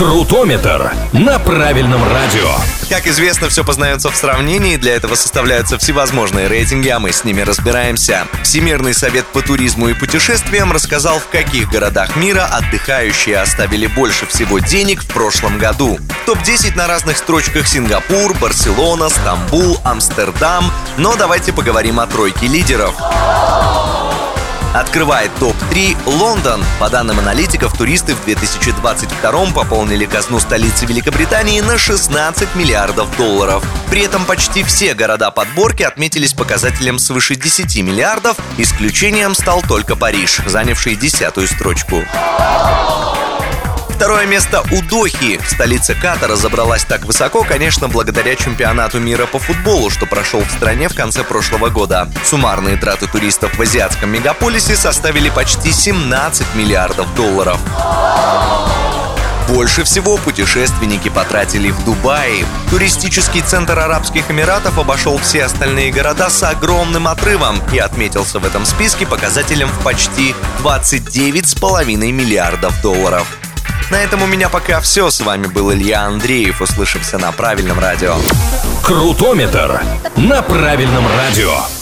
Крутометр на правильном радио. Как известно, все познается в сравнении, для этого составляются всевозможные рейтинги, а мы с ними разбираемся. Всемирный совет по туризму и путешествиям рассказал, в каких городах мира отдыхающие оставили больше всего денег в прошлом году. Топ-10 на разных строчках Сингапур, Барселона, Стамбул, Амстердам. Но давайте поговорим о тройке лидеров. Открывает топ-3 Лондон. По данным аналитиков, туристы в 2022 пополнили казну столицы Великобритании на 16 миллиардов долларов. При этом почти все города подборки отметились показателем свыше 10 миллиардов, исключением стал только Париж, занявший десятую строчку. Второе место у Дохи. Столица Катара забралась так высоко, конечно, благодаря чемпионату мира по футболу, что прошел в стране в конце прошлого года. Суммарные траты туристов в азиатском мегаполисе составили почти 17 миллиардов долларов. Больше всего путешественники потратили в Дубае. Туристический центр Арабских Эмиратов обошел все остальные города с огромным отрывом и отметился в этом списке показателем в почти 29,5 миллиардов долларов. На этом у меня пока все. С вами был Илья Андреев. Услышимся на правильном радио. Крутометр на правильном радио.